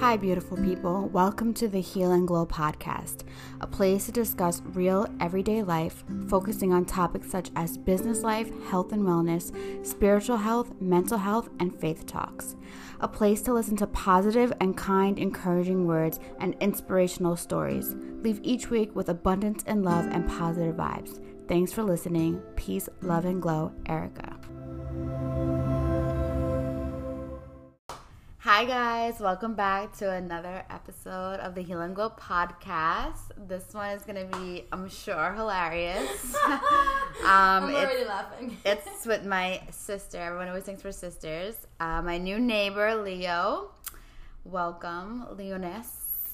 Hi, beautiful people. Welcome to the Heal and Glow podcast, a place to discuss real everyday life, focusing on topics such as business life, health and wellness, spiritual health, mental health, and faith talks. A place to listen to positive and kind, encouraging words and inspirational stories. Leave each week with abundance and love and positive vibes. Thanks for listening. Peace, love, and glow, Erica. Hi, guys. Welcome back to another episode of the Heal and Glow podcast. This one is going to be, I'm sure, hilarious. um, I'm already it's, laughing. it's with my sister. Everyone always thinks we're sisters. Uh, my new neighbor, Leo. Welcome, Leonis.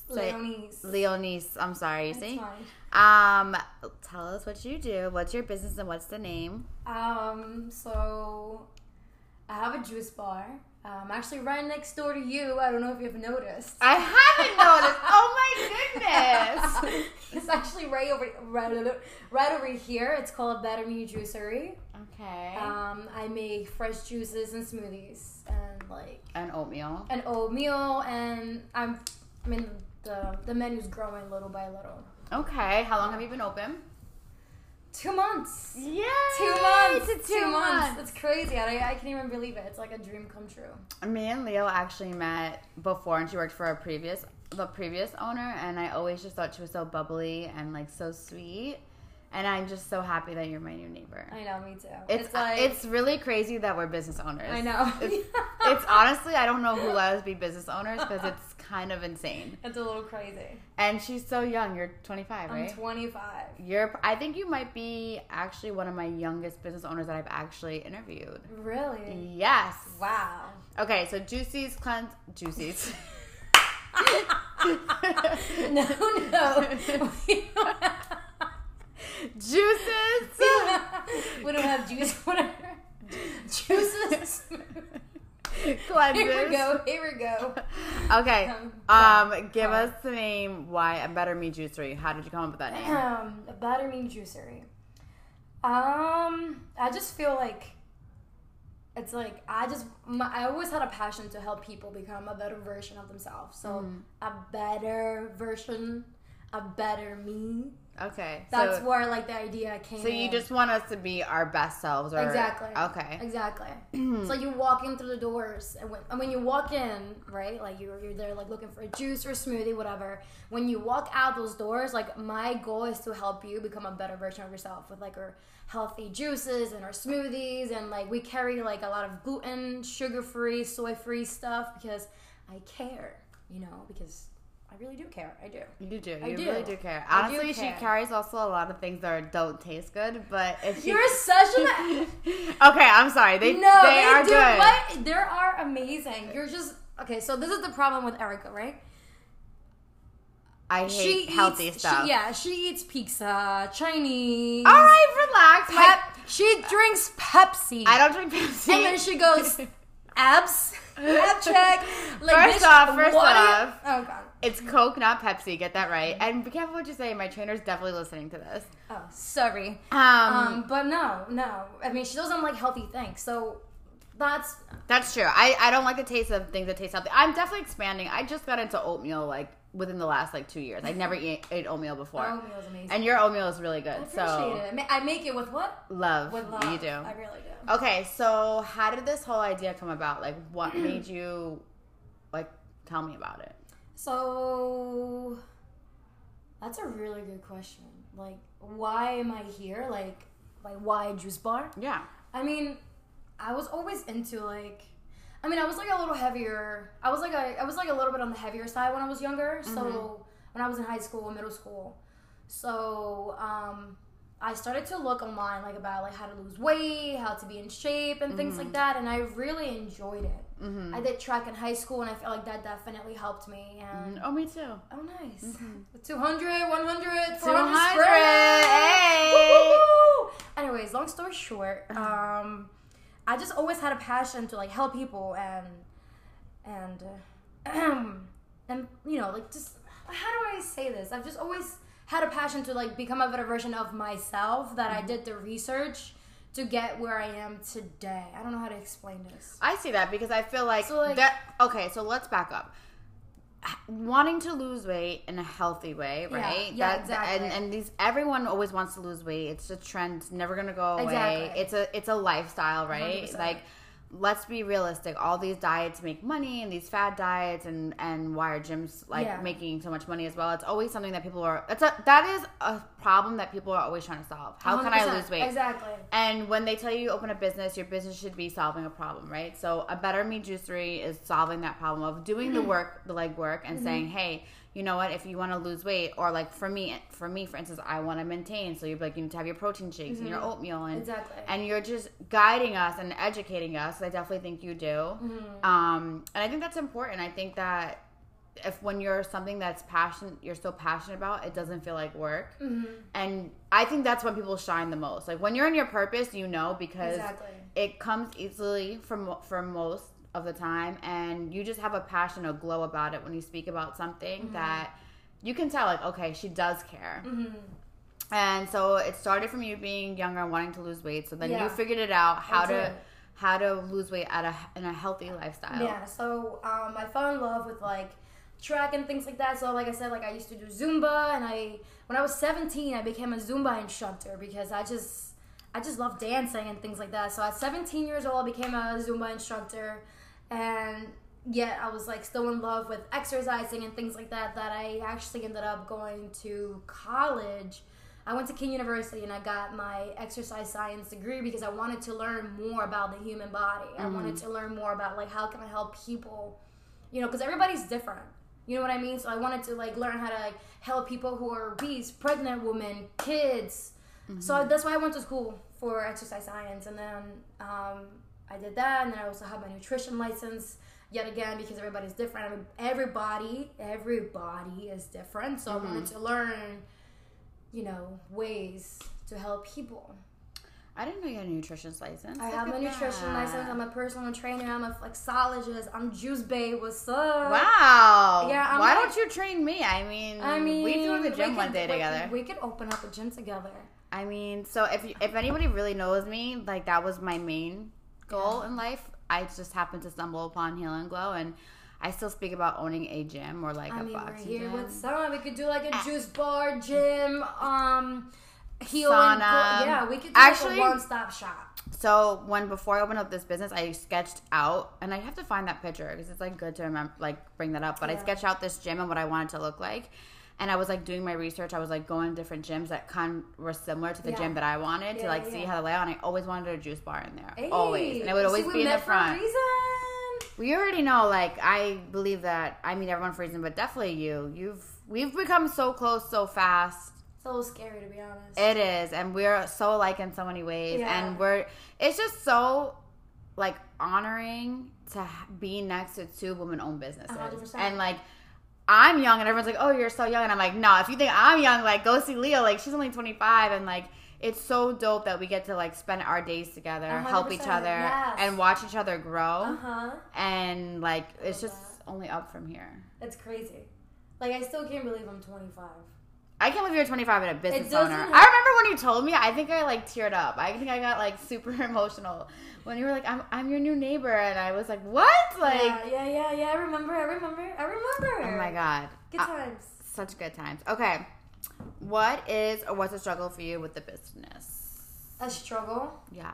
Leonis. Leonis. I'm sorry. It's See? fine. Um, tell us what you do. What's your business and what's the name? Um, so I have a juice bar. Um, actually, right next door to you. I don't know if you've noticed. I haven't noticed. Oh my goodness. it's actually right over, right, right over here. It's called Better Me Juicery. Okay. Um, I make fresh juices and smoothies and like and oatmeal. an oatmeal, and I'm, I mean, the the menu's growing little by little. Okay. How long have you been open? Two months. Yeah. Two months. It's two, months. It's crazy. I, I can't even believe it. It's like a dream come true. Me and Leo actually met before, and she worked for a previous the previous owner, and I always just thought she was so bubbly and like so sweet. And I'm just so happy that you're my new neighbor. I know, me too. It's like it's, really crazy that we're business owners. I know. It's, it's honestly I don't know who let us be business owners because it's kind of insane. It's a little crazy. And she's so young. You're 25, I'm right? 25. You're. I think you might be actually one of my youngest business owners that I've actually interviewed. Really? Yes. Wow. Okay, so Juicy's cleanse. Juicy's. no, no. We don't have, Juices. we don't have juice. Whatever. Juices. Cleanses. Here we go. Here we go. Okay. Um, Um, give uh, us the name. Why a better me juicery? How did you come up with that name? Um, a Better Me Juicery. Um, I just feel like it's like I just my, I always had a passion to help people become a better version of themselves. So Mm-hmm. a better version, a better me. Okay. That's so, where like the idea came. so you in. just want us to be our best selves, or Exactly. Okay. Exactly. it's like you walk in through the doors, and when, and when you walk in, right, like you're, you're there like looking for a juice or a smoothie, whatever. When you walk out those doors, like my goal is to help you become a better version of yourself with like our healthy juices and our smoothies, and like we carry like a lot of gluten, sugar free, soy free stuff because I care, you know, because I really do care. I do. You do. I You do. really do care. I do Honestly, she carries also a lot of things that are, don't taste good, but if she... You're such an okay, I'm sorry. They no, they, are do. good. What? They are amazing. You're just okay. So this is the problem with Erica, right? I hate healthy eats, stuff. She, yeah, she eats pizza, Chinese. All right, relax. Pep, she drinks Pepsi. I don't drink Pepsi. And then she goes abs, ab check. Like, First bitch, off, first are you- off. oh god. It's Coke, not Pepsi. Get that right. And be careful what you say. My trainer's definitely listening to this. Oh, sorry. Um, Um, but no, no. I mean, she doesn't like healthy things, so that's that's true. I, I don't like the taste of things that taste healthy. I'm definitely expanding. I just got into oatmeal like within the last like two years. I never ate, ate oatmeal before. oatmeal's amazing. And your oatmeal is really good. I appreciate so it. I ma- I make it with what? love. With love. You do. I really do. Okay, so how did this whole idea come about? Like, what made you like tell me about it? So that's a really good question. Like, why am I here? Like, like why juice bar? Yeah. I mean, I was always into like, I mean, I was like a little heavier. I was like a, I was like a little bit on the heavier side when I was younger. So when I was in high school, middle school, so um, I started to look online like about like how to lose weight, how to be in shape, and things like that, and I really enjoyed it. Mm-hmm. I did track in high school, and I feel like that definitely helped me. And Oh, me too. oh, nice. 200, 100, 400 200, hey. Woo-hoo-hoo. Anyways, long story short, um, I just always had a passion to like help people and and uh, and you know like just how do I say this? I've just always had a passion to like become a better version of myself. That I did the research to get where I am today. I don't know how to explain this. I see that because I feel like, So, like- that. Okay, so let's back up. Wanting to lose weight in a healthy way, right? yeah, That- exactly. And and these everyone always wants to lose weight. It's a trend. It's never gonna go away. Exactly. It's a it's a lifestyle, right? 100%. Like let's be realistic. All these diets make money, and these fad diets, and and why are gyms like Yeah. making so much money as well? It's always something that people are. It's a that is a problem that people are always trying to solve. How can I lose weight? Exactly. And when they tell you you open a business, your business should be solving a problem, right? So a better me juicery is solving that problem of doing the work, the leg work, and mm-hmm. saying, hey, you know what? If you want to lose weight, or like for me, for me, for instance, I want to maintain. So you're like, you need to have your protein shakes and your mm-hmm. oatmeal, and Exactly. and you're just guiding us and educating us. I definitely think you do. Mm-hmm. Um, and I think that's important. I think that if when you're something that's passionate, you're so passionate about, it doesn't feel like work. Mm-hmm. And I think that's when people shine the most. Like when you're in your purpose, you know because Exactly. it comes easily from for most of the time, and you just have a passion, a glow about it when you speak about something Mm-hmm. that you can tell. Like okay, she does care. And so it started from you being younger and wanting to lose weight. So then Yeah. you figured it out how I to did. how to lose weight at a in a healthy lifestyle. Yeah, so um, I fell in love with like track and things like that. So like I said, like I used to do Zumba, and I when I was 17, I became a Zumba instructor because I just I just love dancing and things like that. So at 17 years old, I became a Zumba instructor, and yet I was like still in love with exercising and things like that. That I actually ended up going to college. I went to King University and I got my exercise science degree because I wanted to learn more about the human body. I wanted to learn more about like how can I help people, you know, because everybody's different. You know what I mean? So I wanted to like learn how to like help people who are obese, pregnant women, kids. So that's why I went to school for exercise science, and then um, I did that, and then I also have my nutrition license. Yet again, because everybody's different. I mean, everybody, everybody is different. So I wanted mm-hmm. to learn, you know, ways to help people. I didn't know you had a nutrition license. I Look have a nutrition that. license. I'm a personal trainer. I'm a flexologist. I'm Juice Babe. What's up? Wow. Yeah, I'm Why like- don't you train me? I mean, I mean, we do the gym one could- day we- together. We could open up a gym together. I mean, so if you, if anybody really knows me, like that was my main goal in life. I just happened to stumble upon Heal and Glow, and I still speak about owning a gym or like I a mean, boxing here gym. with some. We could do like a juice bar, gym, um, heal and Sauna. go- Yeah, we could do Actually- like a one-stop shop. So when before I opened up this business, I sketched out, and I have to find that picture because it's like good to remember, like bring that up. But I sketched out this gym and what I wanted to look like, and I was like doing my research. I was like going to different gyms that kind of were similar to the Yeah. gym that I wanted to Yeah, like see how the layout. And I always wanted a juice bar in there, Hey, always, and it would always be in the met for a front. We already know, like I believe that. I mean, everyone for reason, but definitely you. You've we've become so close so fast. It's a little scary to be honest. It is, and we're so alike in so many ways, Yeah. and we're. It's just so like honoring to be next to two women-owned businesses, 100%. and like. I'm young, and everyone's like, "Oh, you're so young," and I'm like, "No, if you think I'm young, like, go see Leo. Like, she's only 25, and like, it's so dope that we get to like spend our days together, help each other, yes. and watch each other grow, Uh huh. and like, it's just only up from here." That's crazy. Like I still can't believe I'm 25. I can't believe you're 25 and a business owner. have- I remember when you told me. I think I like teared up. I think I got like super emotional when you were like, "I'm I'm your new neighbor," and I was like, "What?" Like, yeah, yeah, yeah, yeah. I remember. I remember. I remember. oh my god, Good Uh, times. such good times. Okay, what is or what's a struggle for you with the business? A struggle. Yeah.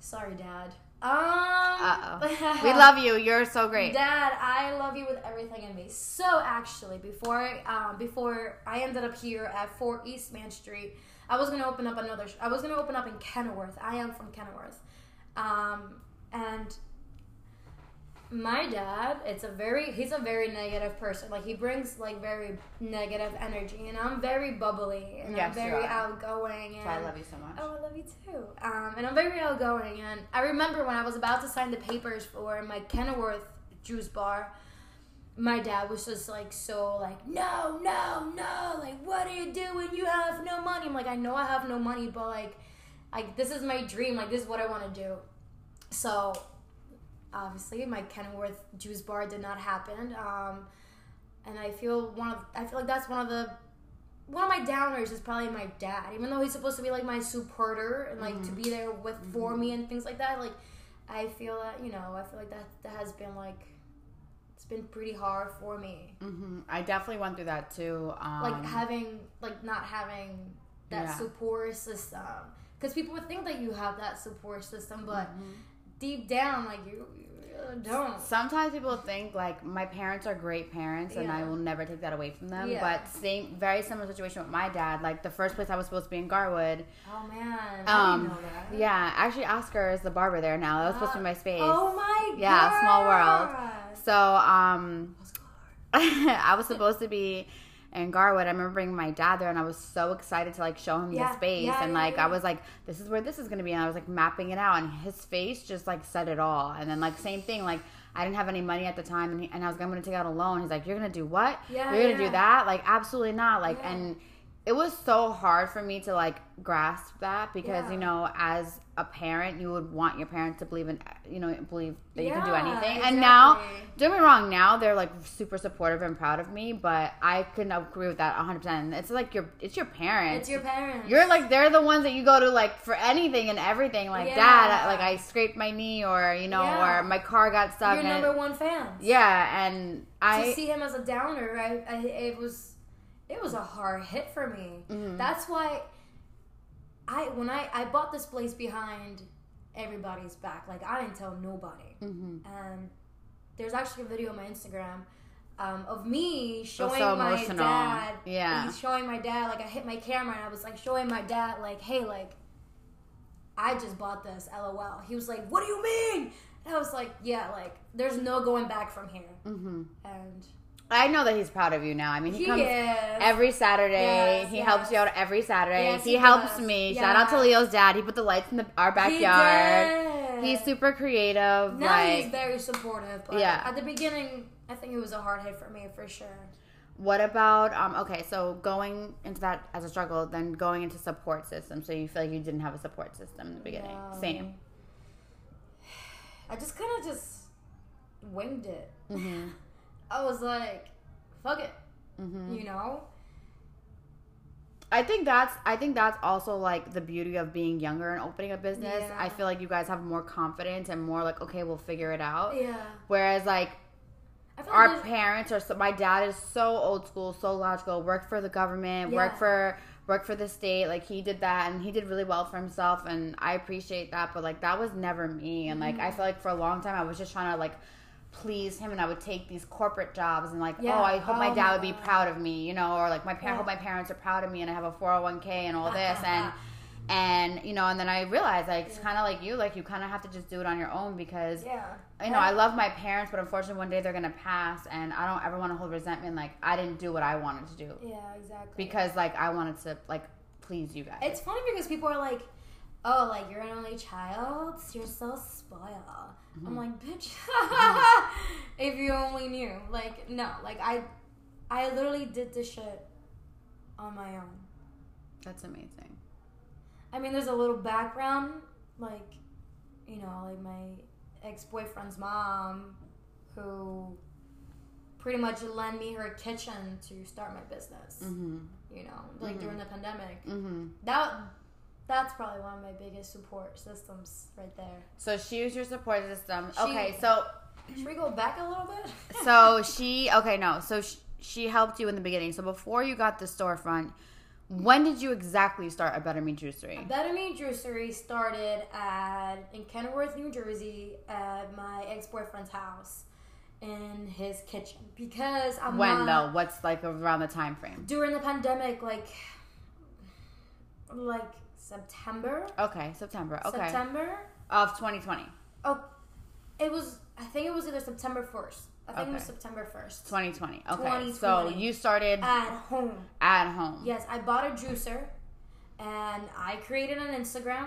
Sorry, Dad. Um. Uh oh. we love you. You're so great. Dad, I love you with everything in me. So actually, before um, before I ended up here at 4 East Main Street, I was gonna open up another. I was gonna open up in Kenilworth. I am from Kenilworth, um, and my dad, it's a very he's a very negative person. Like he brings like very negative energy, and I'm very bubbly and Yes, I'm very outgoing. And So I love you so much. Oh, I love you too. Um, and I'm very outgoing. And I remember when I was about to sign the papers for my Kenilworth juice bar, my dad was just like so like, no, no, no. Like, what are you doing? You have no money. I'm like, I know I have no money, but like, like this is my dream. Like, this is what I want to do. So, obviously, my Kenilworth juice bar did not happen. Um, and I feel one of I feel like that's one of the one of my downers is probably my dad. Even though he's supposed to be like my supporter and like to be there with for me and things like that, like I feel that you know I feel like that that has been like it's been pretty hard for me. hmm I definitely went through that too. Um, like having like not having that Yeah. support system because people would think that you have that support system but Mm-hmm. Deep down like you, you don't Sometimes people think like my parents are great parents and I will never take that away from them. Yeah. But same, very similar situation with my dad. Like the first place I was supposed to be in Garwood. oh man i Um, didn't know that Yeah, actually, Oscar is the barber there now. That was supposed to be my space. oh my god Yeah, small world. So, um, I was supposed to be in Garwood. I remember bringing my dad there, and I was so excited to like show him Yeah, the space, yeah, and like yeah. I was like, "This is where this is gonna be," and I was like mapping it out, and his face just like said it all. And then like same thing, like I didn't have any money at the time, and, he, and I was like, "I'm gonna take out a loan." He's like, "You're gonna do what? Yeah, You're gonna do that? Like absolutely not!" Like and. It was so hard for me to like grasp that because Yeah. you know, as a parent, you would want your parents to believe in, you know, believe that you can do Yeah, anything. And now, exactly. don't get me wrong, now they're like super supportive and proud of me, but I couldn't agree with that 100%. It's like your it's your parents. it's your parents You're like they're the ones that you go to like for anything and everything. Like Yeah. dad, like I scraped my knee or you know, Yeah. or my car got stuck. your number one fan yeah, and to I see him as a downer, I, I it was it was a hard hit for me. Mm-hmm. That's why I when I I bought this place behind everybody's back. Like I didn't tell nobody. Mm-hmm. And there's actually a video on my Instagram. Um, of me showing so my emotional. dad, Yeah. he's showing my dad like I hit my camera and I was like showing my dad like, hey, like I just bought this, lol. He was like, what do you mean? And I was like, yeah, like there's no going back from here. hmm And I know that he's proud of you now. I mean, he, he comes is. every Saturday. Yes, he yes. helps you out every Saturday. Yes, he, he helps does. me. Shout out to Leo's dad. He put the lights in the, our backyard. Did. He's super creative. Now like, he's very supportive. But Yeah. At the beginning, I think it was a hard hit for me for sure. What about um okay, so going into that as a struggle, then going into support system. So you feel like you didn't have a support system in the beginning. No. Same. I just kind of just winged it. I was like, fuck it. hmm You know? I think that's I think that's also like the beauty of being younger and opening a business. Yeah. I feel like you guys have more confidence and more like okay, we'll figure it out. Yeah. Whereas like our like parents are so my dad is so old school, so logical, worked for the government, Yeah. for work for the state, like he did that and he did really well for himself and I appreciate that, but like that was never me and like Mm-hmm. I feel like for a long time I was just trying to like please him and I would take these corporate jobs and like Yeah. oh I hope my Oh dad my would be oh, proud of me, you know, or like my Yeah. hope my parents are proud of me and I have a 401k and all this and and you know and then I realized like it's Yeah. kind of like you like you kind of have to just do it on your own because Yeah. you know, I love my parents, but unfortunately, one day they're gonna pass, and I don't ever want to hold resentment. Like I didn't do what I wanted to do Yeah, exactly. because, like, I wanted to like please you guys. It's funny because people are like, "Oh, like you're an only child. You're so spoiled." Mm-hmm. I'm like, "Bitch, if you only knew." Like, no, like I, I literally did this shit on my own. That's amazing. I mean, there's a little background, like, you know, like my ex boyfriend's mom, who pretty much lent me her kitchen to start my business. Mm-hmm. You know, like Mhm. during the pandemic. Mm-hmm. That that's probably one of my biggest support systems right there. So she was your support system. She- okay, so Should we go back a little bit? so she okay no so she, she helped you in the beginning. So before you got the storefront, when did you exactly start a Better Me Juicery? Better Me Juicery started at in Kenilworth, New Jersey, at my ex boyfriend's house in his kitchen because I'm When not, though? What's like around the time frame? during the pandemic, like like September, Okay, September. Okay, September. of 2020. Oh, it was. I think it was either September first. I think it was September first. 2020. Okay, 2020. so you started At home. at home. Yes, I bought a juicer and I created an Instagram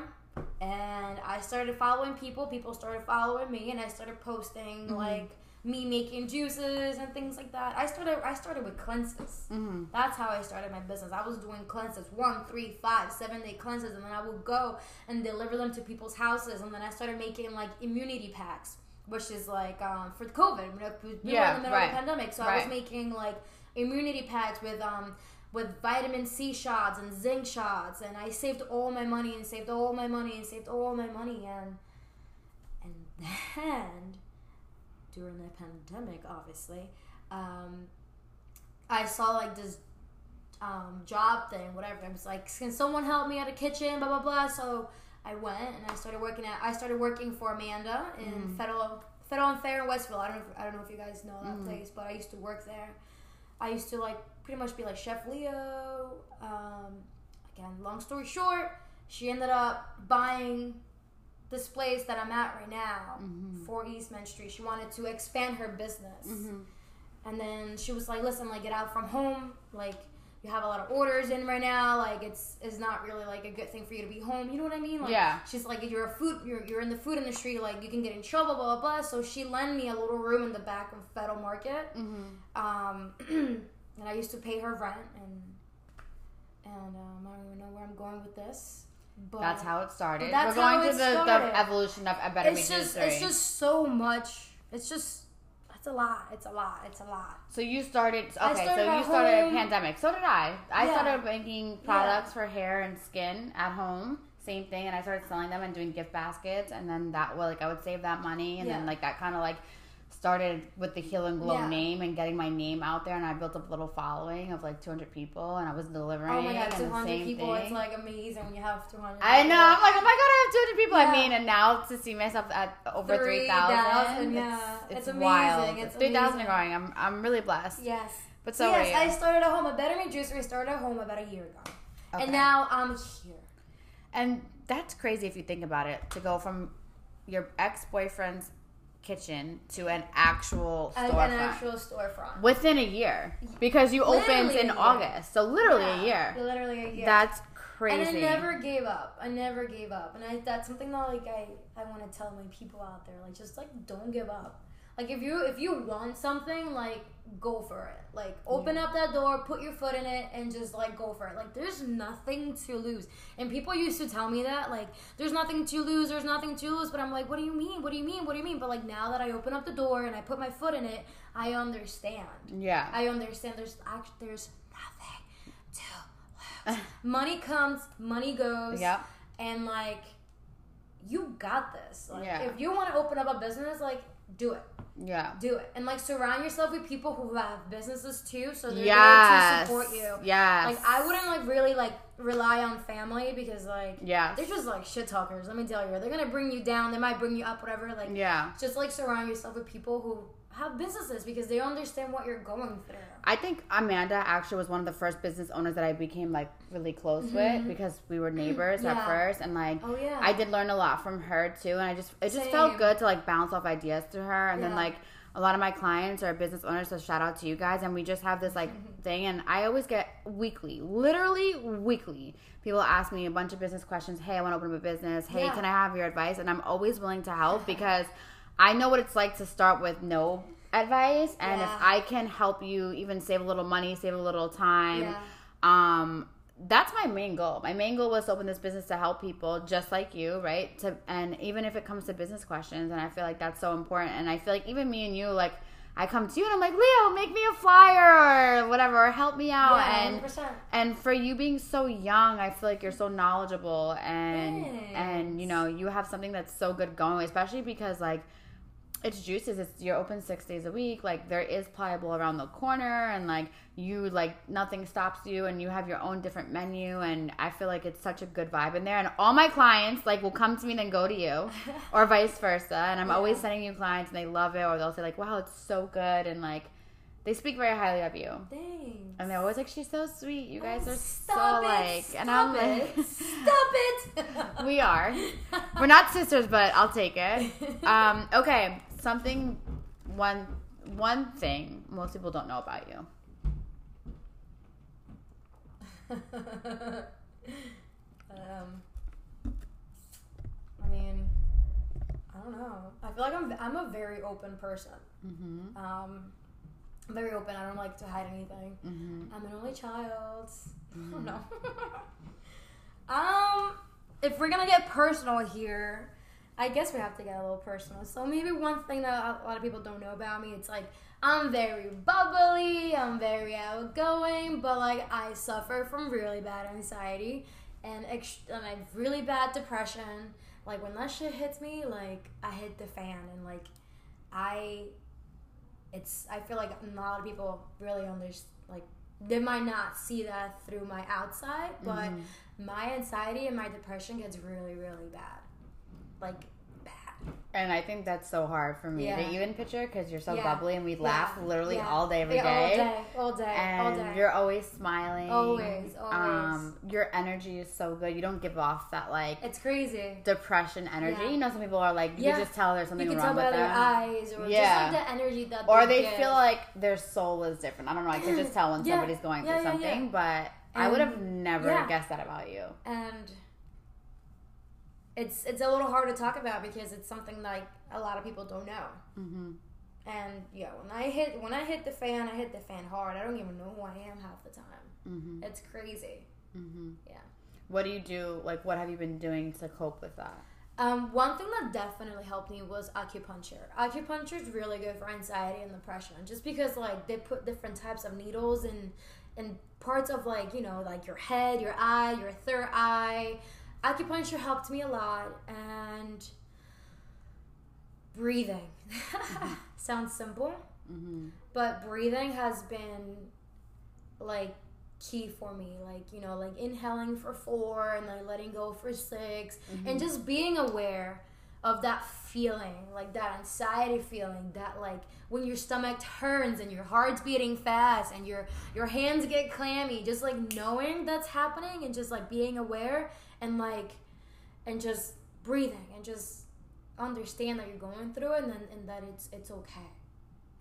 and I started following people. People started following me and I started posting Mm-hmm. like me making juices and things like that. I started I started with cleanses. Mm-hmm. That's how I started my business. I was doing cleanses, one, three, five, seven day cleanses, and then I would go and deliver them to people's houses. And then I started making like immunity packs, which is like um, for the COVID. You know, we were Yeah, in the middle right. of the pandemic, so I was making like immunity packs with um with vitamin C shots and zinc shots, and I saved all my money and saved all my money and saved all my money and and then during the pandemic, obviously, um, I saw like this um, job thing, whatever. I was like, can someone help me at a kitchen? Blah blah blah. So I went and I started working at. I started working for Amanda in Mm-hmm. Federal Federal and Fair in Westville. I don't know. If, I don't know if you guys know that place, but I used to work there. I used to like pretty much be like Chef Leo. Um, again, long story short, she ended up buying this place that I'm at right now Mm-hmm. for East Main Street. She wanted to expand her business. And then she was like, "Listen, like get out from home. Like you have a lot of orders in right now. Like it's it's not really like a good thing for you to be home. You know what I mean? Like, Yeah. She's like, you're a food. You're you're in the food industry. Like you can get in trouble. Blah blah blah. So she lent me a little room in the back of Federal Market. Mm-hmm. Um, and I used to pay her rent and and um, I don't even know where I'm going with this. But That's how it started. That's We're going to the, the evolution of a better it's Me just it's just so much. It's just it's a lot. It's a lot. It's a lot. So you started. Okay, started so you started a pandemic. So did I. I Yeah. started making products for hair and skin at home. Same thing, and I started selling them and doing gift baskets, and then that well, like I would save that money, and then like that kind of like started with the Heal and Glow Yeah. name and getting my name out there, and I built up a little following of like 200 people, and I was delivering. Oh my god, 200 same people. It's like amazing when you have 200. I know. I'm like, oh my god, I have 200 people. I mean, and now to see myself at over 3,000, 3,000, yeah. it's, It's it's, amazing. wild. It's 3,000 are amazing. growing. I'm, I'm really blessed. Yes. But so yes, I started at home. A Better Me Juicery started at home about a year ago. Okay. And now I'm here. And that's crazy if you think about it to go from your ex boyfriend's kitchen to an actual An, storefront an actual storefront. within a year because you opened in. August. So literally Yeah, a year. Literally a year. That's crazy. and. I never gave up. I never gave up. And I that's something that like I, I want to tell my people out there. Like just like don't give up. Like if you if you want something, like go for it. Like open up that door, put your foot in it, and just like go for it. Like there's nothing to lose. And people used to tell me that like there's nothing to lose, there's nothing to lose. But I'm like, what do you mean? What do you mean? What do you mean? But like now that I open up the door and I put my foot in it, I understand. yeah. I understand. There's actually there's nothing to lose. money comes, money goes. Yeah, And like, you got this. Like, Yeah. if you want to open up a business, like, do it, yeah. do it, and like surround yourself with people who have businesses too, so they're Yes. there to support you. Yes. Like, I wouldn't like really like rely on family because like yeah they're just like shit talkers. Let me tell you, they're gonna bring you down. They might bring you up, whatever. Like, Yeah. just like surround yourself with people who have businesses because they understand what you're going through. I think Amanda actually was one of the first business owners that I became like really close with because we were neighbors at Mm-hmm. First and like Oh yeah. I did learn a lot from her too, and I just it just felt good to like bounce off ideas to her, and then like a lot of my clients are business owners, so shout out to you guys, and we just have this like thing, and I always get weekly, literally weekly. People ask me a bunch of business questions. Hey, I want to open up a business. Hey, Yeah. can I have your advice? And I'm always willing to help because I know what it's like to start with no advice, and if I can help you even save a little money, save a little time, Yeah. um that's my main goal my main goal was to open this business to help people just like you right to and even if it comes to business questions and i feel like that's so important and i feel like even me and you like i come to you and i'm like leo make me a flyer or whatever or help me out yeah, and 100%. and for you being so young i feel like you're so knowledgeable and and you know you have something that's so good going especially because like it's juices it's you're open six days a week like there is pliable around the corner and like you like nothing stops you and you have your own different menu and i feel like it's such a good vibe in there and all my clients like will come to me and then go to you or vice versa and i'm always sending you clients and they love it or they'll say like wow it's so good and like they speak very highly of you. Thanks. and they're always like she's so sweet. You guys are Stop so it, like Stop and i'm it. like Stop it. we are. We're not sisters but i'll take it. Um okay something one one thing most people don't know about you um, I mean, I don't know. I feel like I'm I'm a very open person. mm-hmm. Um, I'm very open. I don't like to hide anything. Mm-hmm. I'm an only child. I don't know. um, if we're gonna get personal here, I guess we have to get a little personal. So maybe one thing that a lot of people don't know about me, it's like I'm very bubbly, I'm very outgoing, but like I suffer from really bad anxiety and ex- and I have really bad depression. Like when that shit hits me, like I hit the fan and like I it's I feel like a lot of people really understand like they might not see that through my outside, but Mm-hmm. my anxiety and my depression gets really really bad, like bad. And I think that's so hard for me Yeah. to even picture because you're so Yeah. bubbly and we laugh Yeah. literally all day every Yeah, day. all day, all day, all And day. you're always smiling. Always, always. Um, your energy is so good. You don't give off that like it's crazy. depression energy. You know, some people are like, you just tell there's something you can wrong tell by with their them. eyes or Yeah. just like the energy that or they, feel like their soul is different. I don't know. I can just tell when somebody's going through something, but I would have never guessed that about you. and it's it's a little hard to talk about because it's something like a lot of people don't know. Mm-hmm. And yeah, when I hit when I hit the fan, I hit the fan hard. I don't even know who I am half the time. Mm-hmm. It's crazy. Mm-hmm. Yeah. What do you do? Like, what have you been doing to cope with that? Um, one thing that definitely helped me was acupuncture. Acupuncture is really good for anxiety and depression, just because like they put different types of needles in in parts of like you know like your head, your eye, your third eye. Acupuncture helped me a lot, and breathing sounds simple, Mm-hmm. but breathing has been like key for me like you know like inhaling for four and then letting go for 6 Mm-hmm. and just being aware of that feeling like that anxiety feeling that like when your stomach turns and your heart's beating fast and your your hands get clammy just like knowing that's happening and just like being aware and like and just breathing and just understand that you're going through it and then and that it's it's okay.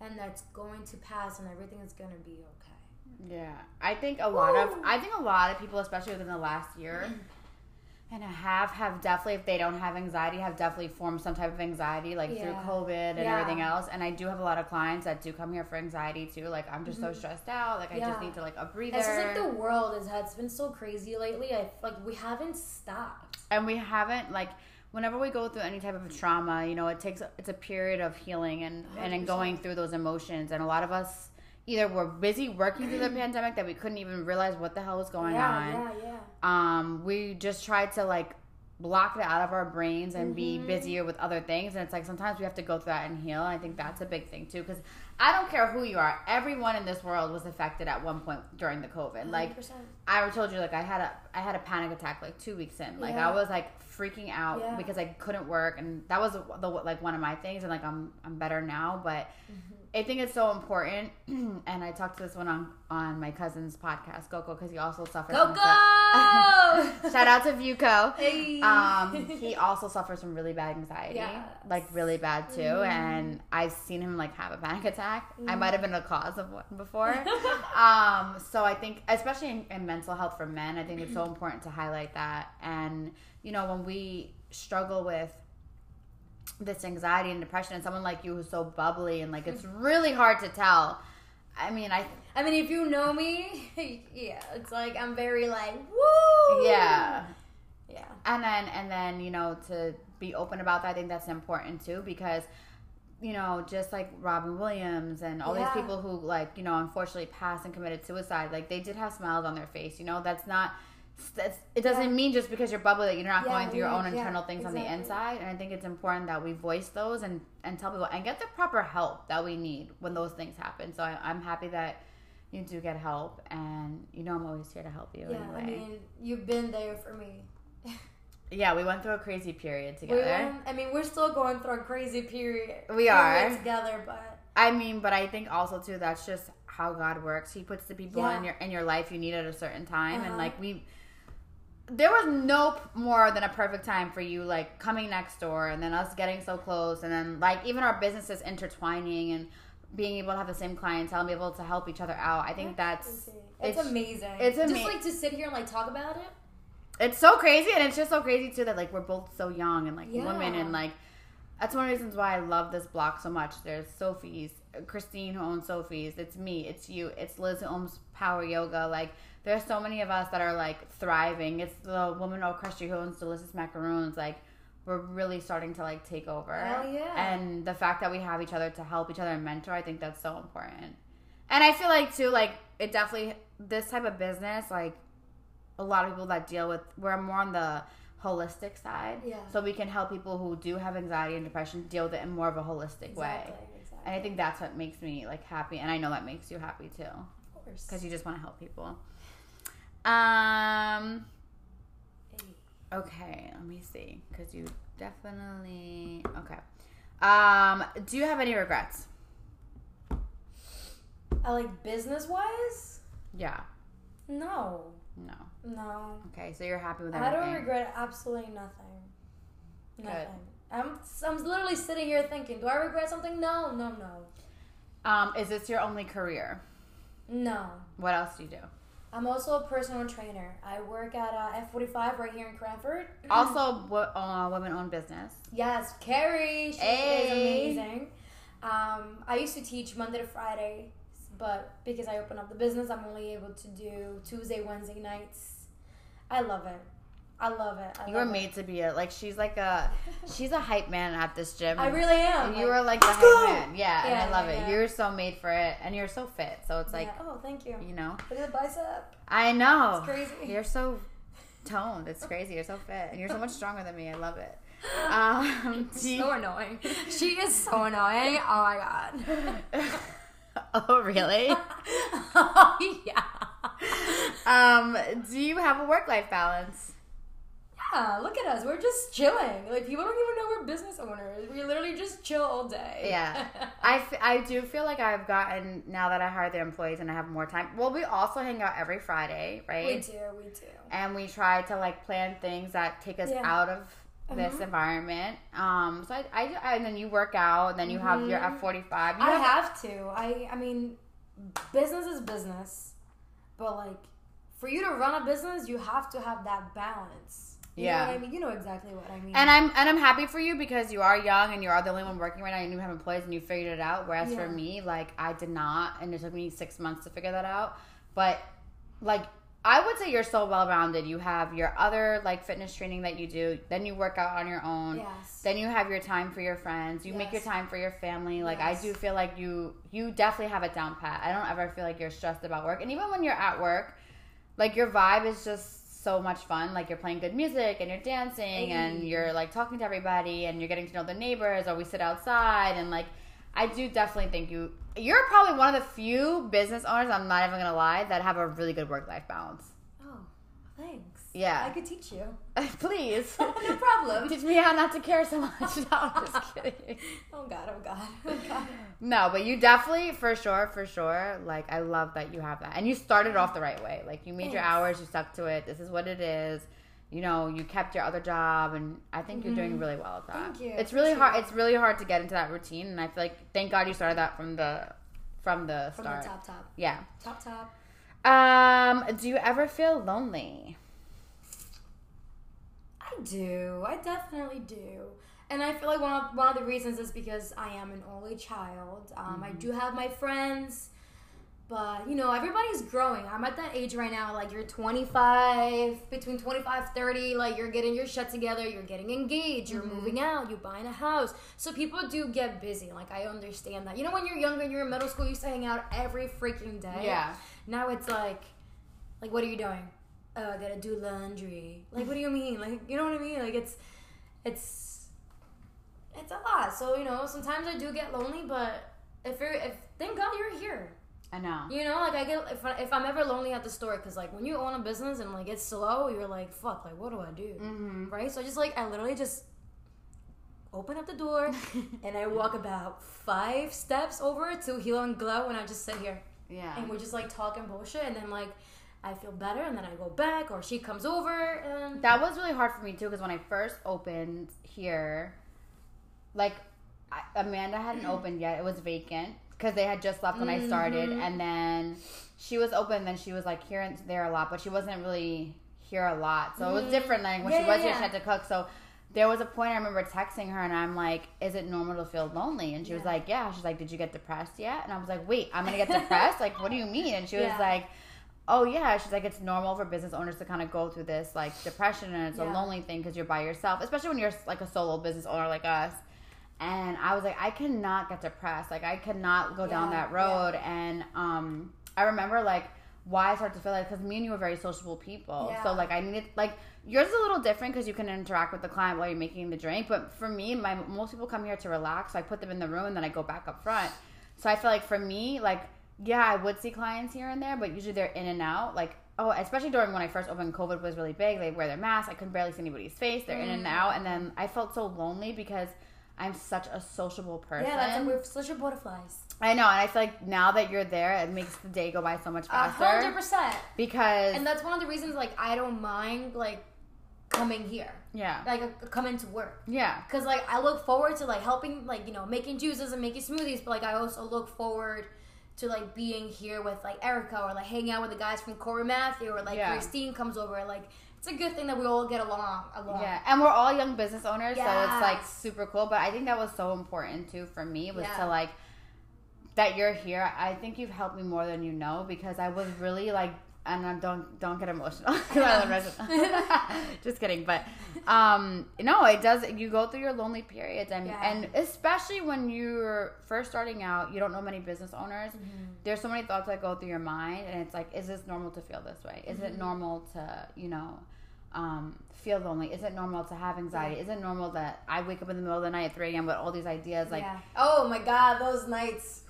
And that's going to pass and everything is gonna be okay. Yeah, I think a lot of Woo! I think a lot of people, especially within the last year and have have definitely, if they don't have anxiety, have definitely formed some type of anxiety, like through COVID and Yeah. everything else. And I do have a lot of clients that do come here for anxiety too. Like I'm just so stressed out. Like I just Mm-hmm. Need to like a breather. It's just like the world has been so crazy lately. I like we haven't stopped. and we haven't like whenever we go through any type of trauma you know it takes it's a period of healing and and 100%. going through those emotions and a lot of us either were busy working through the pandemic that we couldn't even realize what the hell was going yeah, on yeah, yeah. um we just tried to like block it out of our brains and be Mm-hmm. busier with other things and it's like sometimes we have to go through that and heal i think that's a big thing too because i don't care who you are everyone in this world was affected at one point during the covid like 100%. I told you like I had a I had a panic attack like two weeks in. Like Yeah. I was like freaking out Yeah. because I couldn't work, and that was the like one of my things. And like I'm I'm better now, but Mm-hmm. I think it's so important. and I talked to this one on on my cousin's podcast, Coco, because he also suffers. Go! Shout out to Vuco. Hey. Um, he also suffers from really bad anxiety, Yes. like really bad too. Mhm. And I've seen him like have a panic attack. I Mhm. might have been a cause of one before. um, so I think, especially in, in mental health for men, I think it's so important to highlight that. And you know, when we struggle with this anxiety and depression, and someone like you who's so bubbly and like it's really hard to tell. I mean, I I mean, if you know me, yeah, it's like I'm very like woo. yeah. Yeah. and then and then you know to be open about that i think that's important too because you know just like robin williams and all Yeah. these people who like you know unfortunately passed and committed suicide like they did have smiles on their face you know that's not it doesn't Yeah. mean just because you're bubbly that you're not Yeah, going through your own internal things on the inside and i think it's important that we voice those and and tell people and get the proper help that we need when those things happen so I, i'm happy that you do get help and you know i'm always here to help you Yeah. anyway I mean, you've been there for me. yeah we went through a crazy period We together went, I mean, we're still going through a crazy period. We We're together, but I mean, but I think also too that's just how God works. He puts the people Yeah. in your in your life you need at a certain time, and Uh-huh. like we, there was no more than a perfect time for you, like coming next door, and then us getting so close, and then like even our businesses intertwining and being able to have the same clientele and be able to help each other out. I think that's it's, it's- amazing. it's amazing. just like to sit here and like talk about it. it's so crazy, and it's just so crazy too that like we're both so young and like women, and like that's one of the reasons why I love this block so much. There's Sophie's, Christine who owns Sophie's. It's me. It's you. It's Liz who owns Power Yoga. Like there's so many of us that are like thriving. It's the woman O'Crusty who owns Delicious Macaroons. Like we're really starting to like take over. Hell yeah. And the fact that we have each other to help each other and mentor, I think that's so important. And I feel like too, like it definitely this type of business, like a lot of people that deal with we're more on the holistic side. Yeah. So we can help people who do have anxiety and depression deal with it in more of a holistic way. Exactly. Exactly. And I think that's what makes me like happy, and I know that makes you happy too, Of course. because you just want to help people. Um. Okay, let me see, because you definitely okay. Um, do you have any regrets? I like business wise. Yeah. No, No. no. Okay, so you're happy with I don't regret absolutely nothing. Good. Nothing. I'm I'm literally sitting here thinking, do I regret something? No, no, no, Um, is this your only career? no. What else do you do? I'm also a personal trainer. I work at uh, F45 right here in Cranford. Also, uh, women-owned business. Yes, Carrie. She Hey. is amazing. Um, I used to teach Monday to Friday, but because I opened up the business, I'm only able to do Tuesday, Wednesday nights. I love it. I love it. I You were love it. made to be a like. She's like a. She's a hype man at this gym. I really am. And you were like the "Let's hype go!" man. Yeah, and I love yeah, it. yeah. You're so made for it, and you're so fit. So it's like, Yeah. oh, thank you. you know, Look at the bicep. I know. It's crazy. You're so toned. It's crazy. You're so fit, and you're so much stronger than me. I love it. Um, you- so annoying. She is so annoying. Oh my god. oh, really? oh yeah. Um, do you have a work-life balance? Yeah, look at us. We're just chilling. Like people don't even know we're business owners. We literally just chill all day. Yeah. I, f- I do feel like I've gotten now that I hired the employees and I have more time. Well, we also hang out every Friday, right? we do. We do. and we try to like plan things that take us Yeah. out of this Mhm. environment. Um, so I, I, I- and then you work out, and then you have your F forty five. I have to. I I mean, business is business, but like for you to run a business, you have to have that balance. You Yeah. know I mean? You know exactly what I mean. And I'm and I'm happy for you because you are young and you are the only one working right now. and You have employees and you figured it out. Whereas for me, like I did not, and it took me six months to figure that out. But like I would say you're so well rounded. You have your other like fitness training that you do. Then you work out on your own. yes. Then you have your time for your friends. You make your time for your family. Like Yes. I do feel like you you definitely have it down pat. I don't ever feel like you're stressed about work. And even when you're at work, like your vibe is just so much fun. Like you're playing good music and you're dancing and mm-hmm. you're like talking to everybody and you're getting to know the neighbors or we sit outside and like I do definitely think you you're probably one of the few business owners, I'm not even gonna lie, that have a really good work life balance. oh, thanks. Yeah. I could teach you. Please. no problem. Teach me how not to care so much. No, I'm just kidding. Oh god. Oh god. Oh god. No, but you definitely, for sure, for sure. Like, I love that you have that, and you started off the right way. Like, you made your hours, you stuck to it. This is what it is. You know, you kept your other job, and I think you're doing really well at that. Mm-hmm. Thank you. It's really hard. It's really hard to get into that routine, and I feel like thank God you started that from the from the From start. From the top, top, Yeah. top, top. Um. Do you ever feel lonely? I do. I definitely do. And I feel like one of, one of the reasons is because I am an only child. Um, I do have my friends, but you know, everybody's growing. I'm at that age right now, like you're 25, between 25, 30, like you're getting your shit together, you're getting engaged, you're moving out, you're buying a house. So people do get busy. Like I understand that. You know, when you're younger and you're in middle school, you used to hang out every freaking day. Yeah. Now it's like, like, what are you doing? Oh, I gotta do laundry. Like, what do you mean? Like, you know what I mean? Like, it's, it's, it's a lot. So you know, sometimes I do get lonely, but if you're, if thank God you're here. I know. You know, like I get if, I, if I'm ever lonely at the store, because like when you own a business and like it's slow, you're like, fuck, like what do I do? Mm-hmm. Right? So I just like I literally just open up the door and I walk about five steps over to Heal and Glow, and I just sit here Yeah. and we're just like talking bullshit, and then like I feel better, and then I go back, or she comes over, and That was really hard for me too because when I first opened here, like I, Amanda hadn't opened yet; it was vacant because they had just left when I started, Mhm. and then she was open. Then she was like here and there a lot, but she wasn't really here a lot. So it was Mhm. different. Like when Yeah, she was yeah, here, yeah. she had to cook. So there was a point I remember texting her, and I'm like, "Is it normal to feel lonely?" And she was like, "Yeah." She's like, "Did you get depressed yet?" And I was like, "Wait, I'm gonna get depressed? like, what do you mean?" And she was Yeah. like oh yeah she's like it's normal for business owners to kind of go through this like depression and it's a lonely thing because you're by yourself especially when you're like a solo business owner like us and i was like i cannot get depressed like i cannot go down that road and um i remember like why I started to feel like because me and you are very sociable people. Yeah. So like I needed like yours is a little different because you can interact with the client while you're making the drink. But for me, my most people come here to relax. So I put them in the room and then I go back up front. So I feel like for me, like yeah, I would see clients here and there, but usually they're in and out. Like oh, especially during when I first opened, COVID was really big. They wear their masks. I couldn't barely see anybody's face. They're in and out, and then I felt so lonely because. I'm such a sociable person. Yeah, that's like we're social butterflies. I know, and I feel like now that you're there, it makes the day go by so much faster. hundred percent. Because And that's one of the reasons like I don't mind like coming here, yeah, like uh, coming to work. yeah, Cause like I look forward to like helping like you know making juices and making smoothies, but like I also look forward to like being here with like Erica or like hanging out with the guys from Corey Matthew or like Yeah. Christine comes over. Like it's a good thing that we all get along. along. yeah. And we're all young business owners, so it's like super cool. But I think that was so important too for me was Yeah. to like that you're here. I think you've helped me more than you know because I was really like. And I don't don't get emotional 'cause I love Just kidding, but um, no, it does. You go through your lonely periods, and Yeah. and especially when you're first starting out, you don't know many business owners. Mm-hmm. there's so many thoughts that go through your mind and it's like is this normal to feel this way is Mm-hmm. it normal to you know um, feel lonely is it normal to have anxiety is it normal that i wake up in the middle of the night at 3 a.m with all these ideas like yeah. Oh my god, those nights.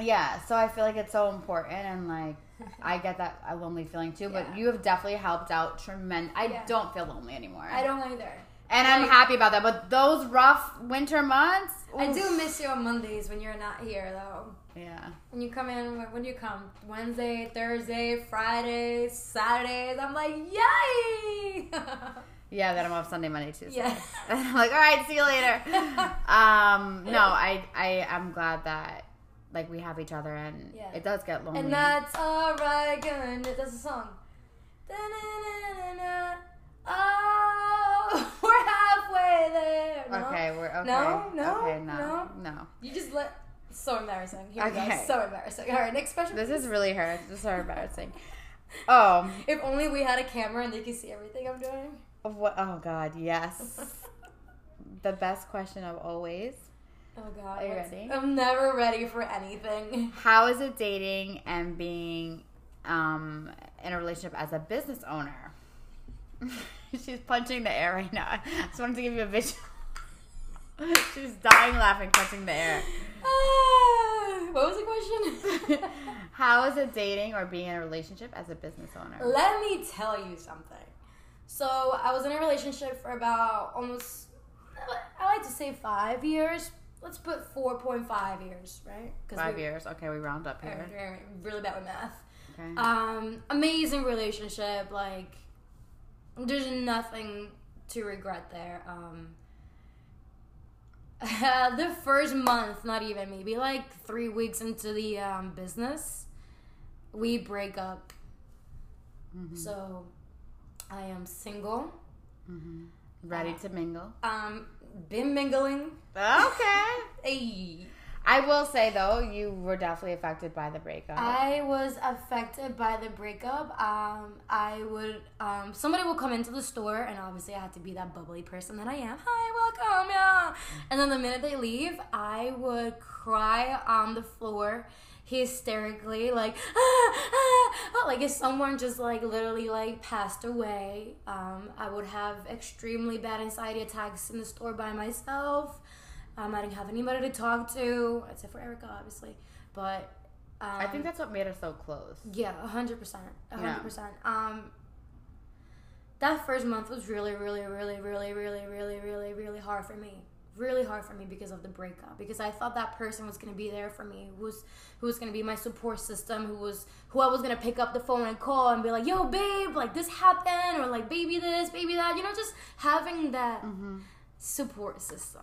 Yeah so i feel like it's so important and like i get that a lonely feeling too but you have definitely helped out tremendous i Yeah. don't feel lonely anymore I don't either. and i'm happy about that but those rough winter months I do miss you on Mondays when you're not here though. yeah When you come in, when do you come? Wednesday, Thursday, Friday, Saturdays. I'm like, yay! Yeah, then I'm off Sunday, Monday, Tuesday. Yeah. I'm like, all right, see you later. um, no, I, I, I'm glad that like we have each other, and Yeah. it does get lonely. and that's alright, good. That's a song. Da-na-na-na-na. Oh, we're halfway there. No? okay, we're okay. No, no, okay, no, no. no. You just let. So embarrassing. Here we Okay. go. So embarrassing. All right, next question. This is really hurt. This is so embarrassing. Oh, If only we had a camera and they could see everything I'm doing. what? Oh God, yes. the best question of always. Oh God. Are you ready? I'm never ready for anything. How is it dating and being um, in a relationship as a business owner? She's punching the air right now. I just wanted to give you a visual. She's dying laughing, punching the air. Ah, what was the question? How is it dating or being in a relationship as a business owner? Let me tell you something. So I was in a relationship for about almost, I like to say five years. Let's put four point five years, right? Five we- years. Okay, we round up here. I'm really bad with math. Okay. Um, amazing relationship. Like, there's nothing to regret there. Um, the first month, not even maybe like three weeks into the um, business, we break up. Mm-hmm. So, I am single. Ready to mingle. Um, been mingling. Okay. Hey. I will say though, you were definitely affected by the breakup. I was affected by the breakup. Um, I would um, somebody will come into the store, and obviously I had to be that bubbly person that I am. Hi, welcome, yeah. And then the minute they leave, I would cry on the floor hysterically, like ah, ah, ah, like if someone just like literally like passed away. Um, I would have extremely bad anxiety attacks in the store by myself. Um, I didn't have anybody to talk to, except for Erica, obviously. But um, I think that's what made us so close. yeah, a hundred percent, a hundred percent. Um, that first month was really, really, really, really, really, really, really, really hard for me. Really hard for me because of the breakup. Because I thought that person was gonna be there for me, who was who was gonna be my support system, who was who I was gonna pick up the phone and call and be like, "Yo, babe, like this happened," or like, "Baby, this, baby, that." You know, just having that support system.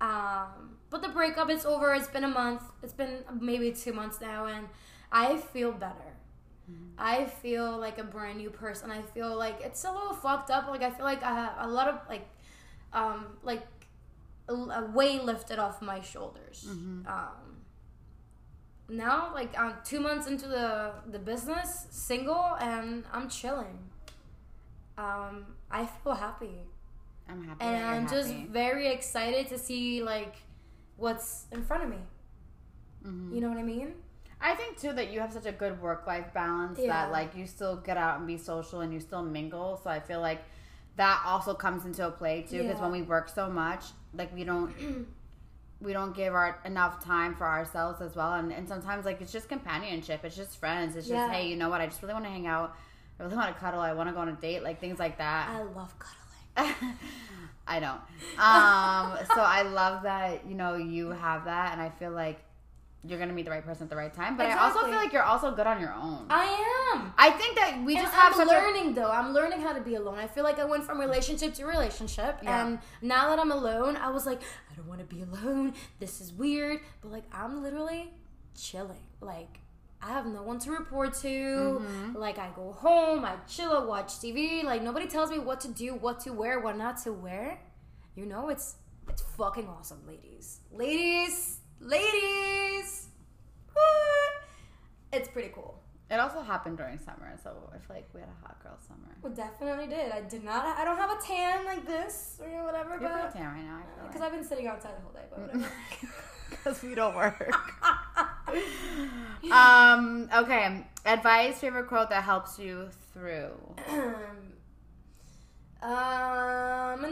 Um, but the breakup is over. It's been a month. It's been maybe two months now, and I feel better. I feel like a brand new person. I feel like it's a little fucked up. Like I feel like I have a lot of like, um, like a, a weight lifted off my shoulders. Um, now, like I'm two months into the the business, single, and I'm chilling. Um, I feel happy I'm happy. and I'm just very excited to see like what's in front of me. Mhm. You know what I mean? I think too that you have such a good work life balance Yeah. that like you still get out and be social and you still mingle. So I feel like that also comes into a play too because Yeah. when we work so much, like we don't we don't give our enough time for ourselves as well. And, and sometimes like it's just companionship, it's just friends. It's just Yeah. hey, you know what? I just really want to hang out. I really want to cuddle. I want to go on a date, like things like that. I love cuddling. I don't. Um, so I love that you know you have that, and I feel like you're gonna meet the right person at the right time. But I also feel like you're also good on your own. I am. I think that we And just have I'm such a learning though. I'm learning how to be alone. I feel like I went from relationship to relationship, Yeah. and now that I'm alone, I was like, I don't want to be alone. This is weird, but like I'm literally chilling. Like I have no one to report to. Mm-hmm. Like I go home, I chill, I watch TV. Like nobody tells me what to do, what to wear, what not to wear. You know, it's it's fucking awesome, ladies, ladies, ladies. What? It's pretty cool. It also happened during summer, so I feel like we had a hot girl summer. Well, definitely did. I did not. I don't have a tan like this or whatever, You're but tan right now. Because like. I've been sitting outside the whole day. But whatever. Because we don't work. um. Okay. Advice. Favorite quote that helps you through. um.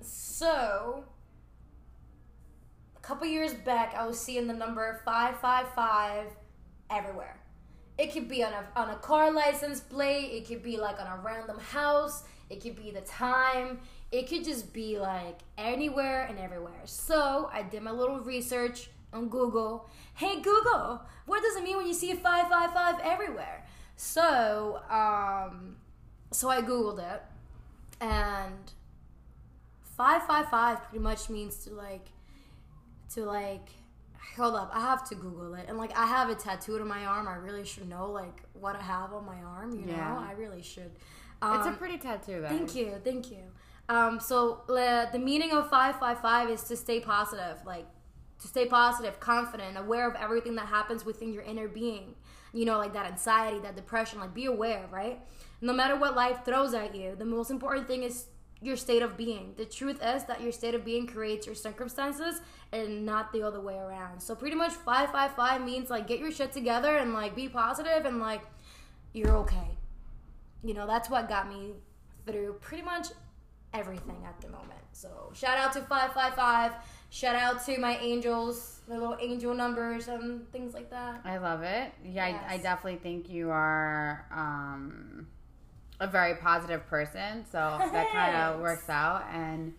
So, couple years back, I was seeing the number five five five everywhere. It could be on a on a car license plate. It could be like on a random house. It could be the time. It could just be like anywhere and everywhere. So I did my little research on Google. Hey Google, what does it mean when you see a five five five everywhere? So um, so I googled it, and five five five pretty much means to like to like hold up i have to google it. And like i have it tattooed on my arm. I really should know like what i have on my arm you know? I really should. It's a Um, pretty tattoo, guys. thank you thank you. Um so the, the meaning of 555 is to stay positive like to stay positive confident aware of everything that happens within your inner being. You know like that anxiety that depression like be aware right? No matter what life throws at you the most important thing is your state of being. The truth is that your state of being creates your circumstances and not the other way around. So pretty much 555 means like get your shit together and like be positive and like you're okay. You know that's what got me through pretty much everything at the moment. So shout out to 555 shout out to my angels the little angel numbers and things like that. I love it. Yeah, I, I definitely think you are um, a very positive person. So that kind of works out. And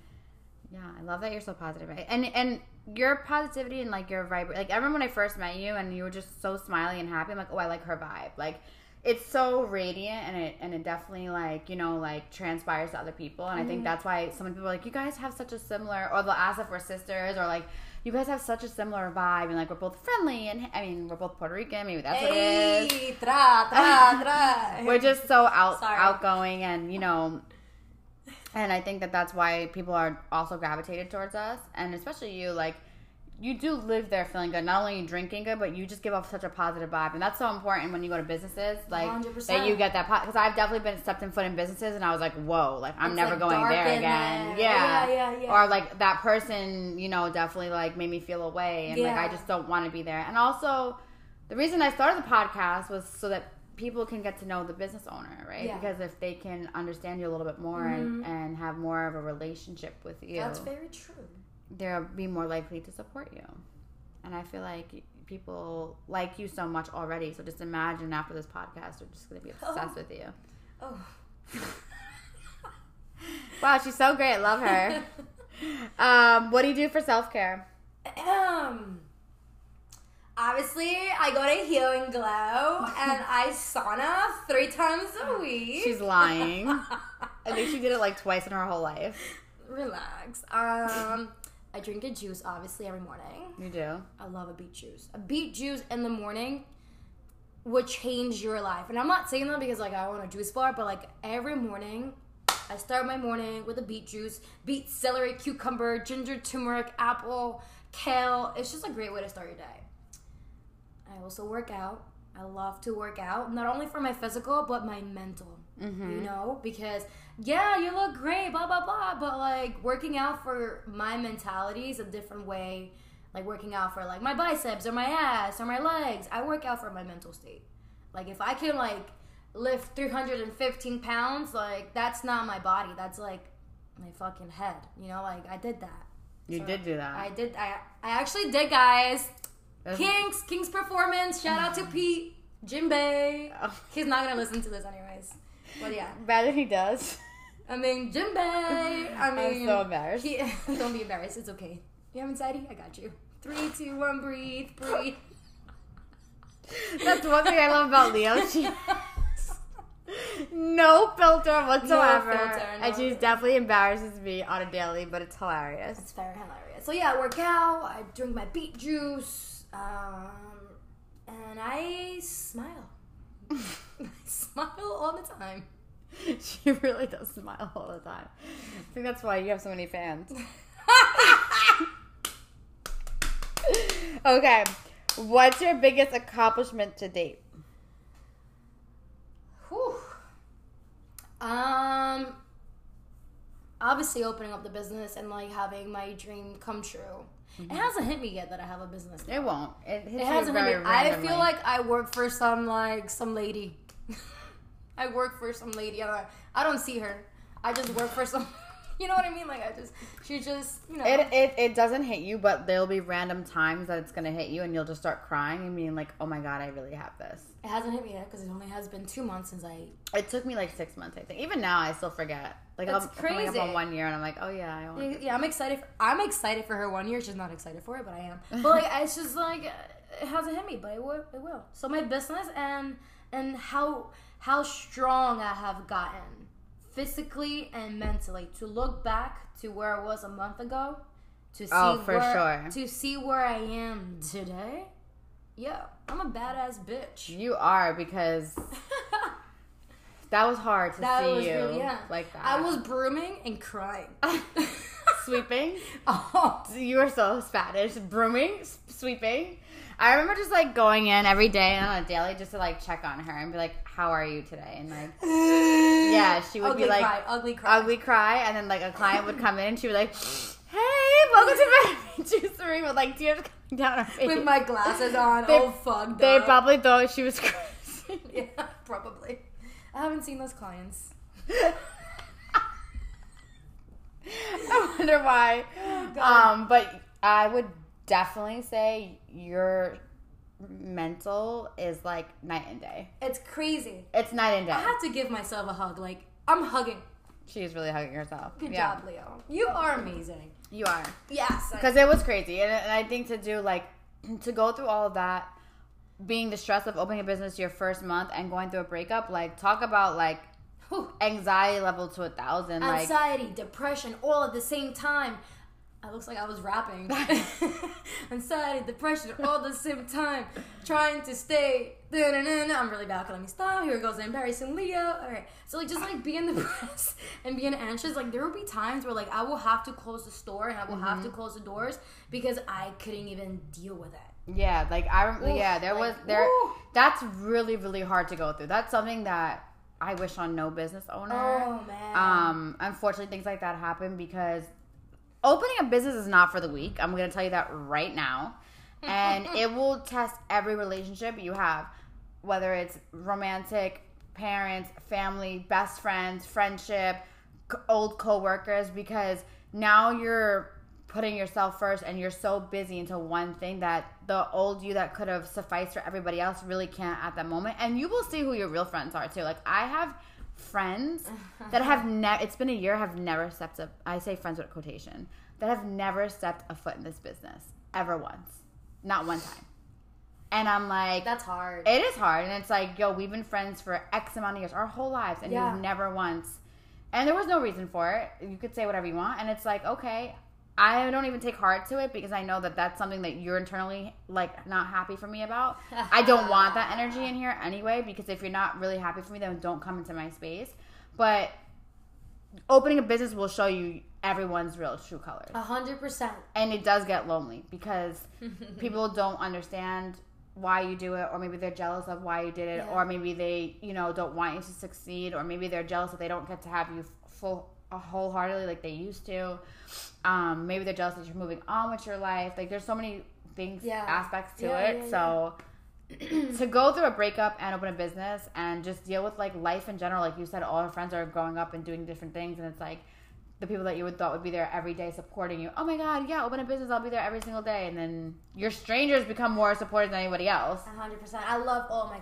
yeah, I love that you're so positive. And and your positivity and like your vibe. Like I remember when I first met you, and you were just so smiley and happy. I'm like, oh, I like her vibe. Like it's so radiant, and it and it definitely like you know like transpires to other people. And I Mm-hmm. think that's why so many people are like, you guys have such a similar, or they'll ask if we're sisters, or like. You guys have such a similar vibe, and like we're both friendly, and I mean we're both Puerto Rican. Maybe that's what it is tra, tra, tra. we're just so out Sorry. outgoing and you know and i think that that's why people are also gravitated towards us and especially you like you do live there feeling good not only are you drinking good but you just give off such a positive vibe and that's so important when you go to businesses like 100%. that you get that because i've definitely been stepped in foot in businesses and i was like whoa like i'm It's, never like, going there again there. yeah. Yeah, yeah, yeah. or like that person you know definitely like made me feel away and like i just don't want to be there and also the reason I started the podcast was so that people can get to know the business owner, right? Yeah. Because if they can understand you a little bit more and, mm-hmm. and have more of a relationship with you, That's very true. They'll be more likely to support you. And I feel like people like you so much already. So just imagine after this podcast, they're just going to be obsessed with you. Oh. Wow, she's so great. Love her. um, what do you do for self care? Um, obviously, I go to Healing Glow and I sauna three times a week. She's lying. I think she did it like twice in her whole life. Relax. Um, I drink a juice obviously every morning. You do. I love a beet juice. A beet juice in the morning would change your life. And I'm not saying that because like I want a juice bar, but like every morning I start my morning with a beet juice, beet, celery, cucumber, ginger, turmeric, apple, kale. It's just a great way to start your day. I also work out. I love to work out, not only for my physical, but my mental. You mm-hmm. know, because yeah, you look great, blah blah blah, but like working out for my mentality is a different way like working out for like my biceps or my ass or my legs. I work out for my mental state. Like if I can like lift 315 pounds, like that's not my body. That's like my fucking head. You know, like I did that. You So, did do that. I did. I I actually did, guys. That's- Kings, Kings Performance. Shout out to Pete, Jim Bay. Oh. He's not gonna listen to this anyways. But yeah, Bad that he does. I mean Jim Bay. I I'm mean, so embarrassed. he, don't be embarrassed. It's okay. You have anxiety? I got you. Three, two, one. Breathe. Breathe. That's one thing I love about Leo. She no filter whatsoever, filter, no. and she definitely embarrasses me on a daily, but it's hilarious. It's very hilarious. So yeah, I work out. I drink my beet juice, um, and I smile. I smile all the time. She really does smile all the time. I think that's why you have so many fans. okay, what's your biggest accomplishment to date? Whew. Um, obviously opening up the business and like having my dream come true. Mm-hmm. It hasn't hit me yet that I have a business. It won't. It It hasn't hit me. I feel like I work for some like some lady. I work for some lady. I don't, I don't see her. I just work for some. You know what I mean? Like I just, she just, you know. It, it it doesn't hit you, but there'll be random times that it's gonna hit you, and you'll just start crying and being like, "Oh my god, I really have this." It hasn't hit me yet because it only has been two months since I. It took me like six months, I think. Even now, I still forget. Like That's I'm coming up crazy. on one year, and I'm like, "Oh yeah, I want." Yeah, I'm excited. For, I'm excited for her one year. She's not excited for it, but I am. But like, it's just like it hasn't hit me, but it will. It will. So my business and and how how strong I have gotten physically and mentally to look back to where I was a month ago, to oh, see Oh, for where, sure. to see where I am today. Yeah, I'm a badass bitch. You are because that was hard to That see you really yeah. like that. I was brooming and crying. sweeping. oh, You were so Spanish. Brooming, s- sweeping. I remember just like going in every day and on a daily just to like check on her and be like, "How are you today?" And like, yeah, she would ugly be like, cry, ugly cry. ugly cry, and then like a client would come in and she'd be like, "Hey, welcome to my juicery," with like tears coming down her face. with my glasses on, They- all fucked they up. probably thought she was crazy. yeah, probably. I haven't seen those clients. I wonder why. Oh, God. Um, but I would definitely say your mental is like night and day. It's crazy. It's night and day. I have to give myself a hug. Like I'm hugging. She's really hugging herself. Good yeah, job, Leo. You are amazing. You are. Yes. Because it was crazy, and, and I think to do like to go through all of that, being the stress of opening a business your first month and going through a breakup, like talk about like Whew. anxiety level to a thousand. Like Anxiety, depression, all at the same time. It looks like I was rapping. Anxiety, depression, all at the same time. Trying to stay. I'm really bad. Let me stop. Here goes embarrassing Leo. All right. So like, just like being depressed and being anxious. Like there will be times where like I will have to close the store and I will have to Mm-hmm. close the doors because I couldn't even deal with it. Yeah, like I remember. Yeah, there like, was there. That's really really hard to go through. That's something that I wish on no business owner. Oh man. Um, unfortunately, things like that happen because opening a business is not for the weak. I'm going to tell you that right now, and it will test every relationship you have, whether it's romantic, parents, family, best friends, friendship, old coworkers, because now you're putting yourself first and you're so busy into one thing that the old you that could have sufficed for everybody else really can't at that moment. And you will see who your real friends are too. Like i have friends that have never it's been a year have never stepped up i say friends with quotation that have never stepped a foot in this business ever once. Not one time and i'm like That's hard. it is hard, and it's like, yo, we've been friends for X amount of years, our whole lives, and Yeah. you've never once. And there was no reason for it. You could say whatever you want, and it's like, okay, I don't even take heart to it because I know that that's something that you're internally like not happy for me about. I don't want that energy in here anyway because if you're not really happy for me, then don't come into my space. But opening a business will show you everyone's real true colors A hundred percent. and it does get lonely because people don't understand why you do it or maybe they're jealous of why you did it Yeah. or maybe they you know don't want you to succeed or maybe they're jealous that they don't get to have you full wholeheartedly like they used to. Um, maybe they're jealous that you're moving on with your life. Like there's so many things, Yeah. aspects to Yeah, it. so to go through a breakup and open a business and just deal with like life in general, like you said, all our friends are growing up and doing different things, and it's like the people that you would thought would be there every day supporting you. Oh my god, yeah, open a business, I'll be there every single day, and then your strangers become more supportive than anybody else, hundred percent. I love all my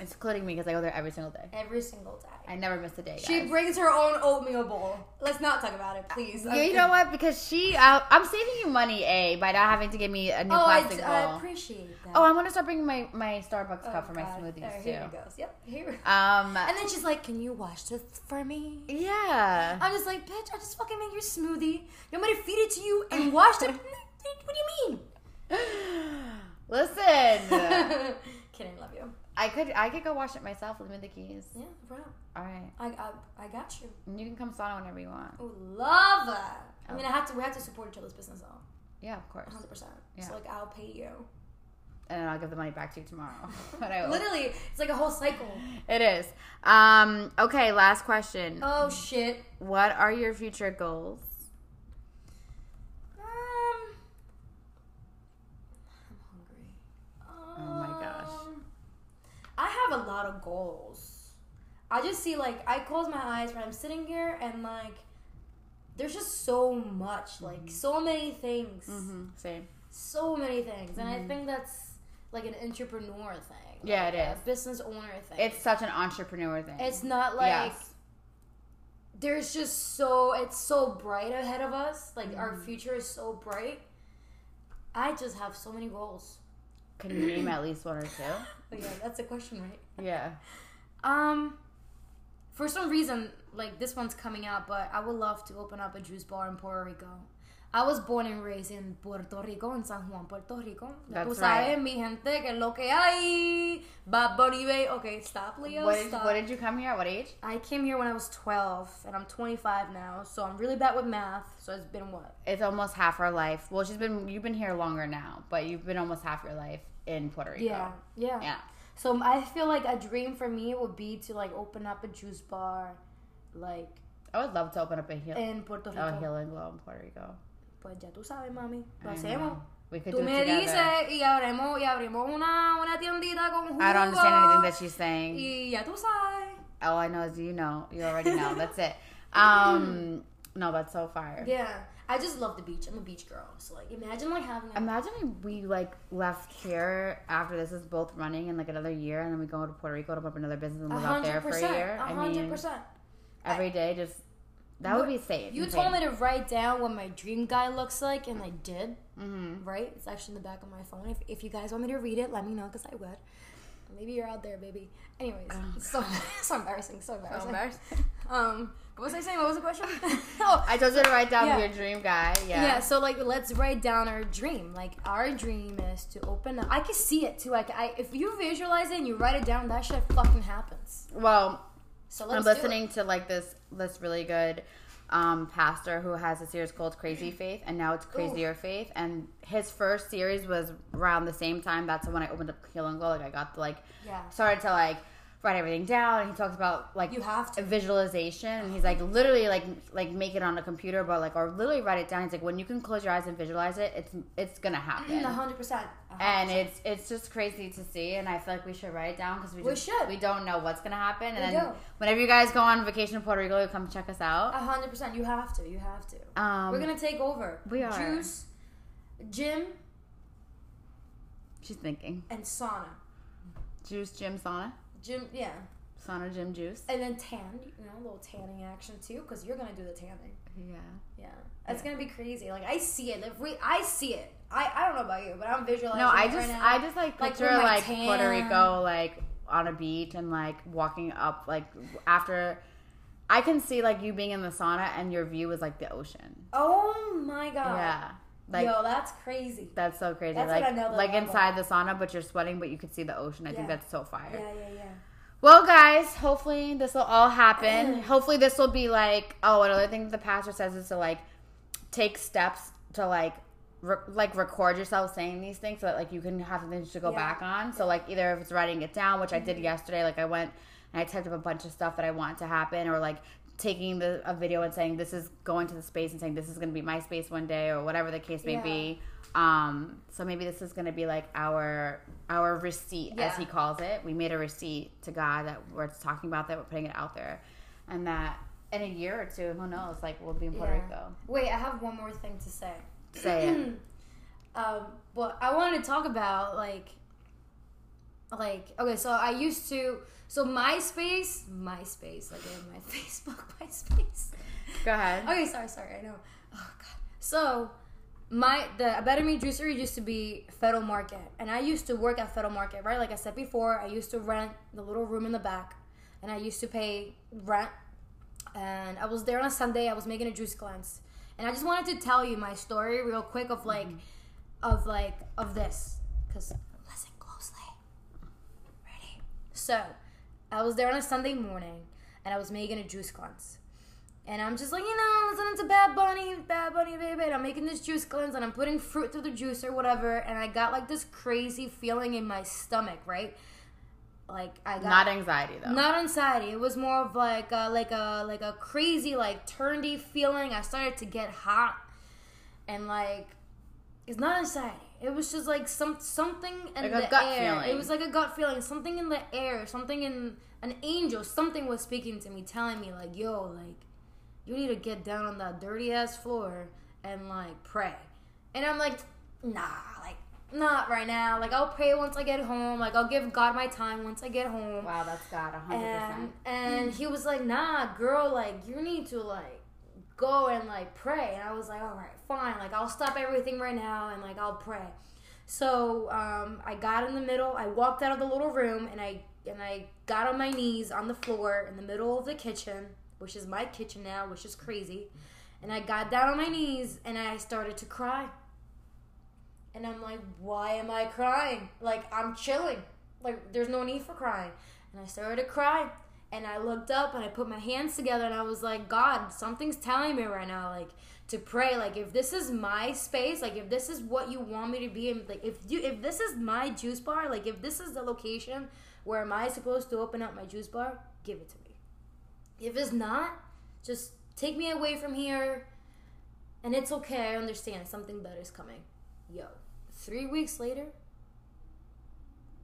clients including me because I go there every single day. every single day. I never miss a day. Guys. She brings her own oatmeal bowl. Let's not talk about it, please. Yeah, you know what? Because she, uh, I'm saving you money, a by not having to give me a new Oh, I, plastic I bowl. appreciate that. oh, I'm gonna start bringing my my Starbucks Oh, cup for my God. smoothies There, too. Here it goes. Yep. Here. Um, And then she's like, "Can you wash this for me?" yeah. I'm just like, "Bitch, I just fucking made your smoothie. You want me to feed it to you and wash it? what do you mean? Listen, mean?" Kidding, love you. I could I could go wash it myself. Leave me the keys. Yeah, bro. All right, I, I, I got you. you can come sauna whenever you want. Oh, love that. I Oh. mean, I have to. We have to support each other's business, though. Yeah, of course. 100. percent Yeah. So like, I'll pay you. And then I'll give the money back to you tomorrow. but I will. Literally, it's like a whole cycle. It is. Um. Okay. Last question. Oh shit. What are your future goals? Um, I'm hungry. Oh my gosh. Um, I have a lot of goals. I just see like I close my eyes when I'm sitting here and like there's just so much, like so many things, Mm-hmm. Same. so many things, and I think that's like an entrepreneur thing. Yeah, like it a business owner thing. It's such an entrepreneur thing. It's not like yes. there's just so it's so bright ahead of us. Like our Mm-hmm. future is so bright. I just have so many goals. Can you name at least one or two? But yeah, that's a question, right? Yeah. Um, for some reason, like this one's coming out, but I would love to open up a juice bar in Puerto Rico. I was born and raised in Puerto Rico, in San Juan, Puerto Rico. That's tú sabes, right. mi gente, que lo que hay. Bad Bunny. Okay, stop, Leo. What did, stop. what did you come here? at? What age? I came here when I was 12, and I'm 25 now, so I'm really bad with math. So it's been what? It's almost half her life. Well, she's been you've been here longer now, but you've been almost half your life in Puerto Rico. Yeah, yeah. Yeah. So I feel like a dream for me would be to like open up a juice bar, like I would love to open up a heel, en Puerto Rico. a healing glow in Puerto Rico. Pues ya tú sabes, mami. Lo I hacemos. We could Tú do me dices y abrimos y abrimos una una tiendita con jugo. I don't understand anything that she's saying. Y ya tú sabes. All I know is you know. You already know. That's it. Um, no, that's so fire. Yeah. I just love the beach. I'm a beach girl. So like imagine like having a Imagine we like left here after this is both running in like another year, and then we go to Puerto Rico to open up another business and live out there for a year. Hundred percent. every day just that would be safe. You told me to write down what my dream guy looks like, and I did. Mm-hmm. Right? It's actually in the back of my phone. If, if you guys want me to read it, let me know because I would. Maybe you're out there, baby. Anyways, it's so so embarrassing. So embarrassing. Um, what was I saying? What was the question? oh, I told you to write down Yeah. your dream guy. Yeah. yeah. So like, let's write down our dream. Like, our dream is to open up. I can see it too. Like, I if you visualize it and you write it down, that shit fucking happens. Well, So I'm let's do it. listening to like this this really good um, pastor who has a series called Crazy Faith, and now it's Crazier Faith. And his first series was around the same time. That's when I opened up Healing Glow. Like I got to like Yeah. started to like write everything down. And he talks about like You have to. visualization, and he's like literally like like make it on a computer, but like or literally write it down. He's like when you can close your eyes and visualize it, it's it's gonna happen. A hundred percent. And it's it's just crazy to see, and I feel like we should write it down because we We should. we don't know what's gonna happen. And then don't. whenever you guys go on vacation in Puerto Rico, you come check us out. A hundred percent. You have to. You have to. Um, We're gonna take over. we are. juice, gym, She's thinking and sauna. juice, gym, sauna, Gym, yeah, sauna, gym, juice. and then tan. You know, a little tanning action too, because you're gonna do the tanning. Yeah, Yeah, that's Yeah. gonna be crazy. Like I see it. If we, I see it. I, I don't know about you, but I'm visualizing. no, I it just right now. I just like Like, picture like tan. Puerto Rico like on a beach and like walking up like after. I can see like you being in the sauna and your view is like the ocean. Oh my god. Yeah, like Yo, that's crazy. that's so crazy. That's like like level. inside the sauna, but you're sweating, but you could see the ocean. I think that's so fire. Yeah, yeah, yeah. Well, guys, hopefully this will all happen. Mm. hopefully this will be like oh, another thing the pastor says is to like take steps to like re- like record yourself saying these things so that like you can have something to go Yeah. back on. So like either if it's writing it down, which I did mm-hmm. yesterday, like I went and I typed up a bunch of stuff that I want to happen, or like taking the a video and saying this is going to the space and saying this is going to be my space one day or whatever the case may Yeah. be. Um, so maybe this is going to be like our our receipt, as he calls it. We made a receipt to God that we're talking about that, we're putting it out there, and that in a year or two, who knows? Like we'll be in Puerto Yeah. Rico. Wait, I have one more thing to say. Say it. um, but I wanted to talk about like, like okay, so I used to so MySpace, MySpace, like in my Facebook, MySpace. Go ahead. Okay, sorry, sorry, I know. Oh god. So my the Better Me juicery used to be Federal Market, and I used to work at Federal Market, right? Like I said before, I used to rent the little room in the back, and I used to pay rent. And I was there on a Sunday. I was making a juice cleanse, and I just wanted to tell you my story real quick of like, mm-hmm. of like of this, because listen closely. Ready? So, I was there on a Sunday morning, and I was making a juice cleanse. And I'm just like, you know, listening to Bad Bunny, Bad Bunny, baby. And I'm making this juice cleanse and I'm putting fruit through the juice or whatever. And I got like this crazy feeling in my stomach, right? Like I got Not anxiety though. not anxiety. It was more of like a, like a like a crazy like turny feeling. I started to get hot, and like it's not anxiety. It was just like some something in Like a the gut air. feeling. It was like a gut feeling. Something in the air. Something in an angel. Something was speaking to me, telling me like, "Yo, like you need to get down on that dirty ass floor and like pray." And I'm like, "Nah, like." Not right now. Like I'll pray once I get home. Like I'll give God my time once I get home Wow, that's God, hundred and percent. and he was like, "Nah, girl, like you need to like go and like pray." And I was like, "All right, fine. Like I'll stop everything right now and like I'll pray." So um, I got in the middle. I walked out of the little room and I and I got on my knees on the floor in the middle of the kitchen, which is my kitchen now, which is crazy. And I got down on my knees and I started to cry. And I'm like, why am I crying? Like, I'm chilling. Like, there's no need for crying. And I started to cry. And I looked up and I put my hands together and I was like, God, something's telling me right now, like, to pray. Like, if this is my space, like, if this is what you want me to be, and like, if you, if this is my juice bar, like, if this is the location where am I supposed to open up my juice bar, give it to me. If it's not, just take me away from here. And it's okay. I understand. Something better is coming. Yo, three weeks later,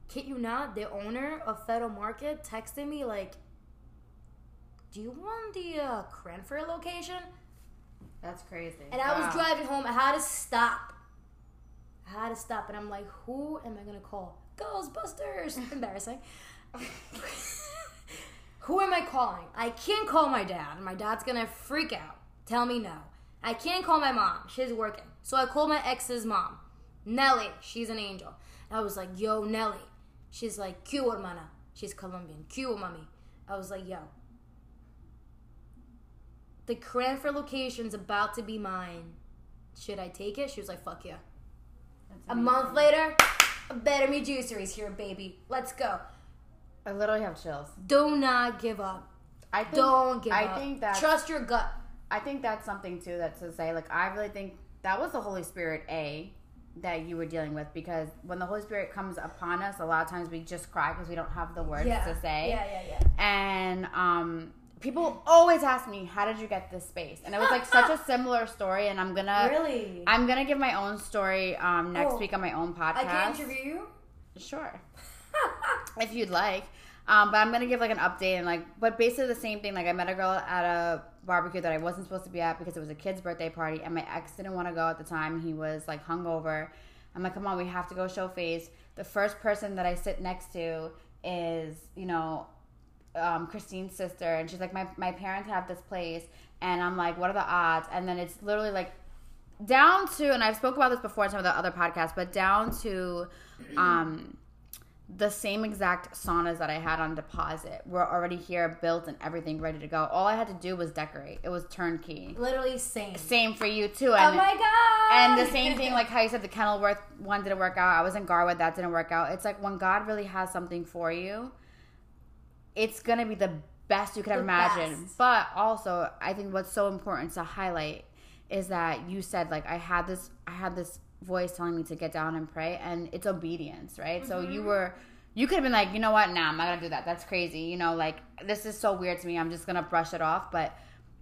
kid you not, the owner of Federal Market texted me like, "Do you want the uh, Cranford location?" That's crazy. And I was driving home. I had to stop. I had to stop, and I'm like, "Who am I gonna call? Ghostbusters!" Embarrassing. Who am I calling? I can't call my dad. My dad's gonna freak out. Tell me no. I can't call my mom. She's working. So I called my ex's mom, Nelly. She's an angel. I was like, yo, Nelly. She's like, Q hermana. She's Colombian. Q mami. I was like, yo. The Cranford location's about to be mine. Should I take it? She was like, fuck yeah. A month later, a Better Me Juicery's here, baby. Let's go. I literally have chills. Do not give up. I think, Don't give I up. think that Trust your gut. I think that's something too that to say like I really think that was the Holy Spirit a that you were dealing with because when the Holy Spirit comes upon us, a lot of times we just cry because we don't have the words Yeah. to say. Yeah, yeah, yeah. And um, people always ask me, "How did you get this space?" And it was like such a similar story. And I'm gonna really? I'm gonna give my own story um, next Oh. week on my own podcast. I can interview you? Sure. if you'd like. Um, but I'm gonna give like an update and like, but basically the same thing. Like I met a girl at a barbecue that I wasn't supposed to be at because it was a kid's birthday party, and my ex didn't want to go at the time. He was like hungover. I'm like, come on, we have to go show face. The first person that I sit next to is, you know, um, Christine's sister, and she's like, my my parents have this place, and I'm like, what are the odds? And then it's literally like down to, and I've spoke about this before in some of the other podcasts, but down to um, the same exact saunas that I had on deposit were already here, built and everything ready to go. All I had to do was decorate. It was turnkey. Literally same. Same for you too. Oh And, my god! and the same thing, like how you said the Kenilworth one didn't work out. I was in Garwood, that didn't work out. It's like when God really has something for you, it's gonna be the best you could The imagine. best. But also, I think what's so important to highlight is that you said like I had this, I had this voice telling me to get down and pray, and it's obedience, right? So you Mm-hmm. were. You could have been like, you know what? Nah, I'm not gonna do that. That's crazy. You know, like this is so weird to me. I'm just gonna brush it off. But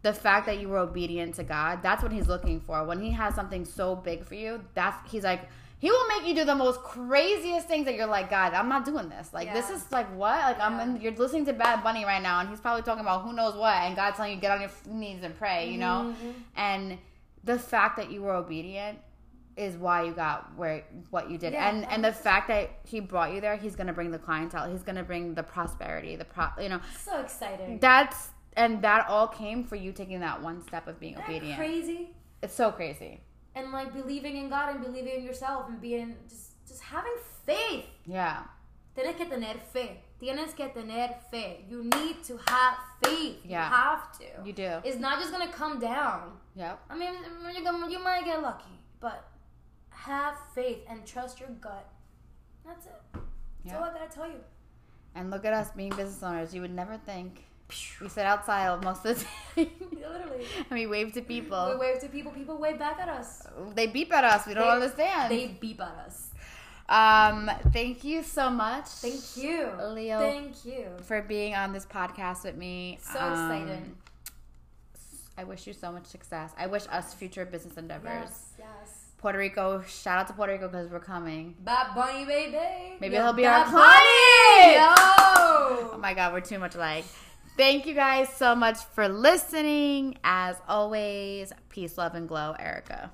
the fact that you were obedient to God, that's what he's looking for. When he has something so big for you, that's he's like he will make you do the most craziest things that you're like, God, I'm not doing this. Like this is like what? Like I'm in, you're listening to Bad Bunny right now and he's probably talking about who knows what and God's telling you get on your knees and pray, you know? Mhm. And the fact that you were obedient is why you got where what you did. Yeah, and and the fact that he brought you there, he's going to bring the clientele. He's going to bring the prosperity, the pro, you know. So exciting. That's and that all came for you taking that one step of being Isn't that obedient. crazy. It's so crazy. And like believing in God and believing in yourself and being just just having faith. Yeah. Tienes que tener fe. Tienes que tener fe. You need to have faith. Yeah. You have to. You do. It's not just gonna come down. Yeah. I mean, you might get lucky, but have faith and trust your gut. That's it. That's Yeah. all I gotta tell you. And look at us being business owners. You would never think. We sit outside most of the time. Literally. and we wave to people. We wave to people, people wave back at us. They beep at us. We don't They- understand. They beep at us. um, thank you so much. Thank you. Leo. Thank you. for being on this podcast with me. So Um, excited. I wish you so much success. I wish us future business endeavors. Yes, yes. Puerto Rico, shout out to Puerto Rico because we're coming. Bad Bunny, baby. Maybe Yo, he'll be our Bad client. Bunny, Oh my God, we're too much alike. Thank you guys so much for listening. As always, peace, love, and glow, Erica.